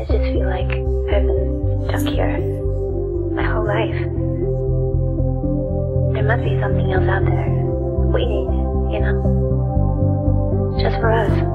I just feel like I've been stuck here my whole life. There must be something else out there, waiting, you know? Just for us.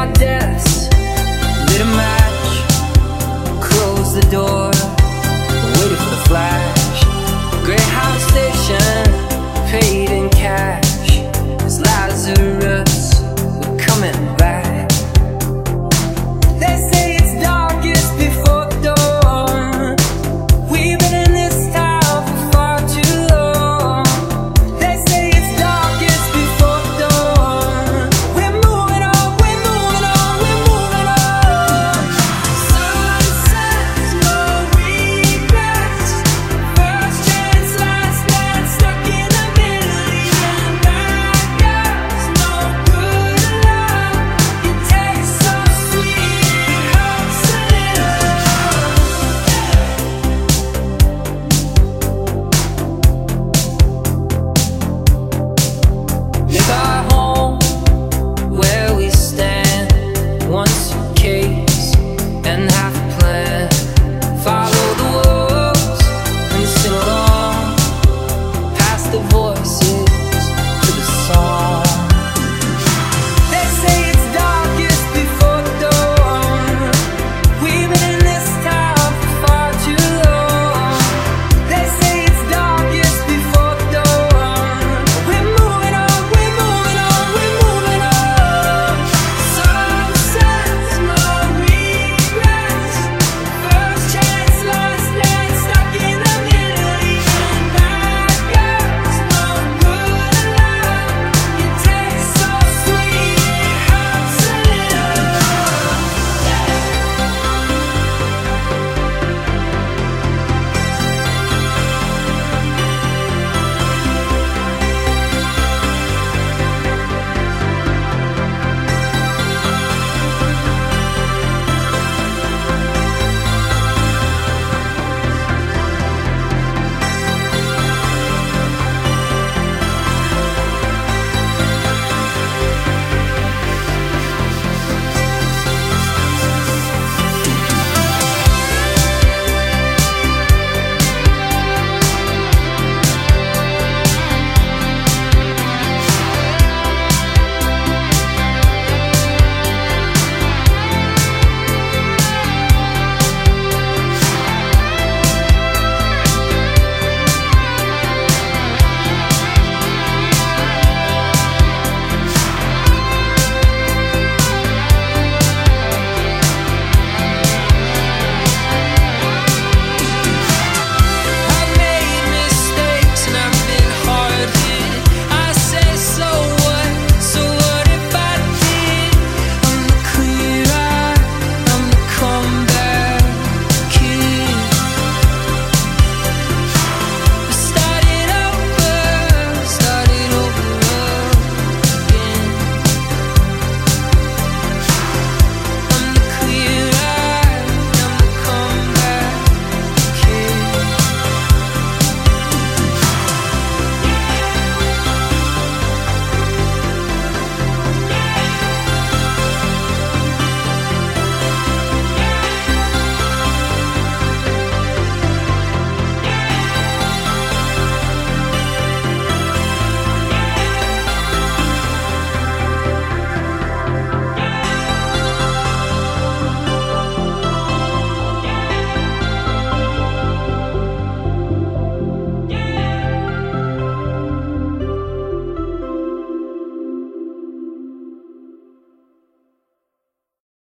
goddamn.